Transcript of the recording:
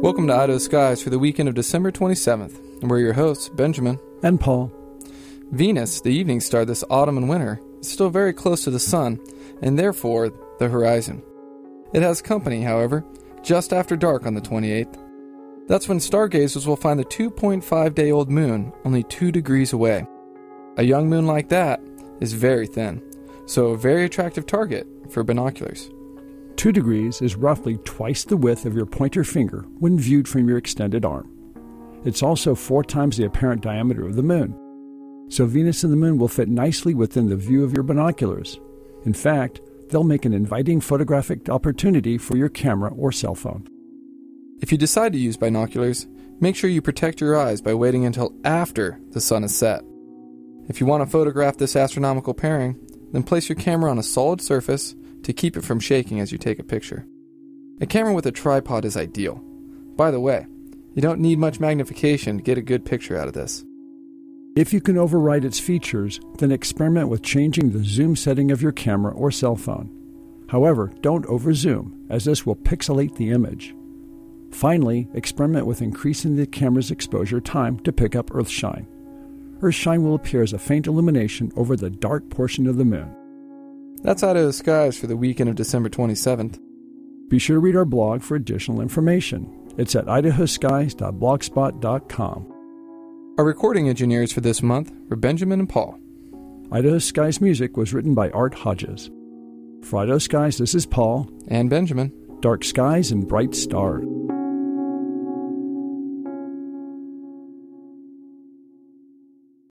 Welcome to Idaho Skies for the weekend of December 27th. And we're your hosts, Benjamin and Paul. Venus, the evening star this autumn and winter, is still very close to the sun and therefore the horizon. It has company, however, just after dark on the 28th. That's when stargazers will find the 2.5 day old moon only 2 degrees away. A young moon like that is very thin, so a very attractive target for binoculars. 2 degrees is roughly twice the width of your pointer finger when viewed from your extended arm. It's also four times the apparent diameter of the moon. So Venus and the moon will fit nicely within the view of your binoculars. In fact, they'll make an inviting photographic opportunity for your camera or cell phone. If you decide to use binoculars, make sure you protect your eyes by waiting until after the sun is set. If you want to photograph this astronomical pairing, then place your camera on a solid surface to keep it from shaking as you take a picture. A camera with a tripod is ideal. By the way, you don't need much magnification to get a good picture out of this. If you can override its features, then experiment with changing the zoom setting of your camera or cell phone. However, don't overzoom, as this will pixelate the image. Finally, experiment with increasing the camera's exposure time to pick up Earthshine. Earthshine will appear as a faint illumination over the dark portion of the moon. That's Idaho Skies for the weekend of December 27th. Be sure to read our blog for additional information. It's at idahoskies.blogspot.com. Our recording engineers for this month were Benjamin and Paul. Idaho Skies music was written by Art Hodges. For Idaho Skies, this is Paul. And Benjamin. Dark skies and bright stars.